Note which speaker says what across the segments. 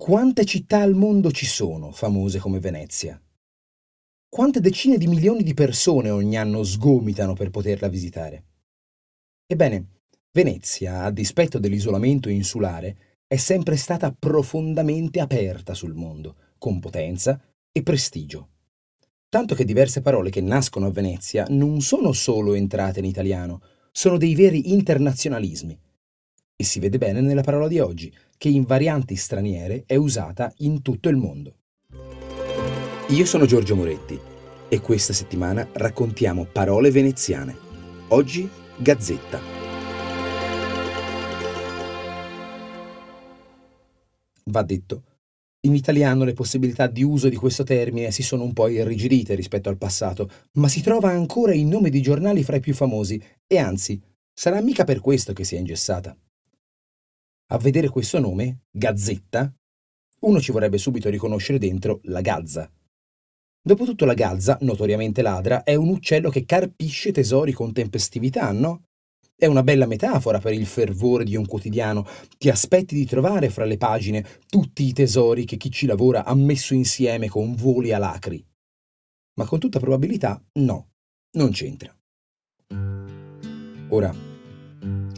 Speaker 1: Quante città al mondo ci sono famose come Venezia? Quante decine di milioni di persone ogni anno sgomitano per poterla visitare? Ebbene, Venezia, a dispetto dell'isolamento insulare, è sempre stata profondamente aperta sul mondo, con potenza e prestigio. Tanto che diverse parole che nascono a Venezia non sono solo entrate in italiano, sono dei veri internazionalismi e si vede bene nella parola di oggi, che in varianti straniere è usata in tutto il mondo. Io sono Giorgio Moretti e questa settimana raccontiamo parole veneziane. Oggi Gazzetta. Va detto, in italiano le possibilità di uso di questo termine si sono un po' irrigidite rispetto al passato, ma si trova ancora in nome di giornali fra i più famosi e anzi, sarà mica per questo che si è ingessata. A vedere questo nome, Gazzetta, uno ci vorrebbe subito riconoscere dentro la gazza. Dopotutto la gazza, notoriamente ladra, è un uccello che carpisce tesori con tempestività, no? È una bella metafora per il fervore di un quotidiano. Ti aspetti di trovare fra le pagine tutti i tesori che chi ci lavora ha messo insieme con voli alacri. Ma con tutta probabilità no, non c'entra. Ora,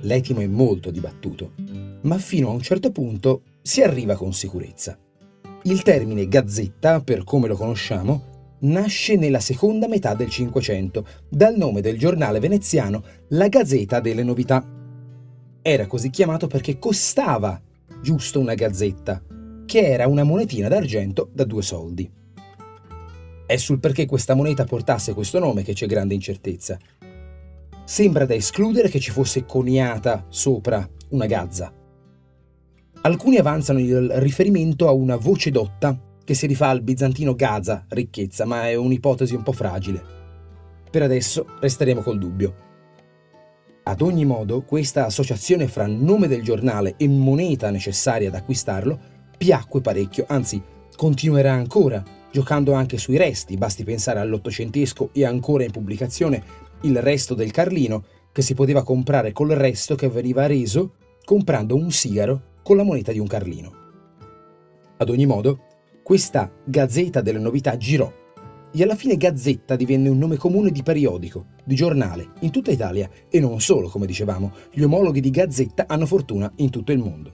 Speaker 1: l'etimo è molto dibattuto ma fino a un certo punto si arriva con sicurezza. Il termine gazzetta, per come lo conosciamo, nasce nella seconda metà del Cinquecento dal nome del giornale veneziano La Gazzetta delle Novità. Era così chiamato perché costava giusto una gazzetta, che era una monetina d'argento da due soldi. È sul perché questa moneta portasse questo nome che c'è grande incertezza. Sembra da escludere che ci fosse coniata sopra una gazza. Alcuni avanzano il riferimento a una voce dotta che si rifà al bizantino Gaza, ricchezza, ma è un'ipotesi un po' fragile. Per adesso resteremo col dubbio. Ad ogni modo, questa associazione fra nome del giornale e moneta necessaria ad acquistarlo piacque parecchio, anzi continuerà ancora, giocando anche sui resti, basti pensare all'ottocentesco e ancora in pubblicazione il resto del Carlino, che si poteva comprare col resto che veniva reso comprando un sigaro con la moneta di un carlino. Ad ogni modo, questa Gazzetta delle Novità girò e alla fine Gazzetta divenne un nome comune di periodico, di giornale, in tutta Italia e non solo, come dicevamo, gli omologhi di Gazzetta hanno fortuna in tutto il mondo.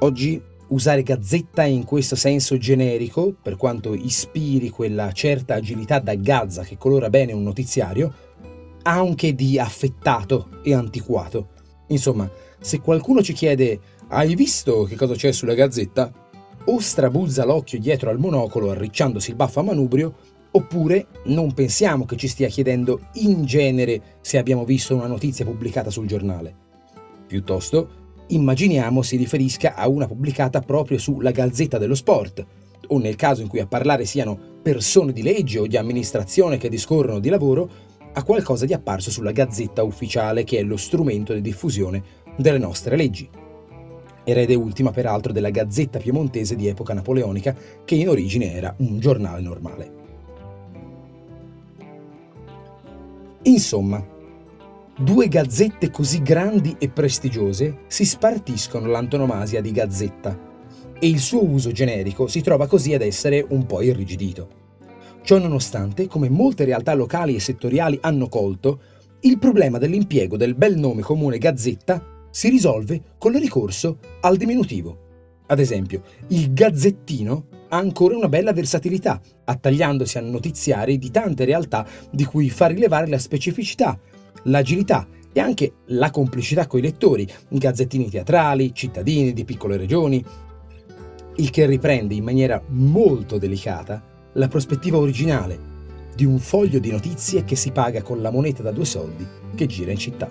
Speaker 1: Oggi usare Gazzetta in questo senso generico, per quanto ispiri quella certa agilità da gazza che colora bene un notiziario, ha un che di affettato e antiquato. Insomma, se qualcuno ci chiede hai visto che cosa c'è sulla gazzetta? O strabuzza l'occhio dietro al monocolo arricciandosi il baffo a manubrio, oppure non pensiamo che ci stia chiedendo in genere se abbiamo visto una notizia pubblicata sul giornale. Piuttosto, immaginiamo si riferisca a una pubblicata proprio sulla Gazzetta dello Sport, o nel caso in cui a parlare siano persone di legge o di amministrazione che discorrono di lavoro, a qualcosa di apparso sulla Gazzetta Ufficiale, che è lo strumento di diffusione delle nostre leggi. Erede ultima peraltro della Gazzetta Piemontese di epoca napoleonica, che in origine era un giornale normale. Insomma, due gazzette così grandi e prestigiose si spartiscono l'antonomasia di gazzetta e il suo uso generico si trova così ad essere un po' irrigidito. Ciò nonostante, come molte realtà locali e settoriali hanno colto, il problema dell'impiego del bel nome comune Gazzetta si risolve con il ricorso al diminutivo. Ad esempio, il Gazzettino ha ancora una bella versatilità, attagliandosi a notiziari di tante realtà di cui fa rilevare la specificità, l'agilità e anche la complicità coi lettori, gazzettini teatrali, cittadini di piccole regioni, il che riprende in maniera molto delicata la prospettiva originale, di un foglio di notizie che si paga con la moneta da due soldi che gira in città.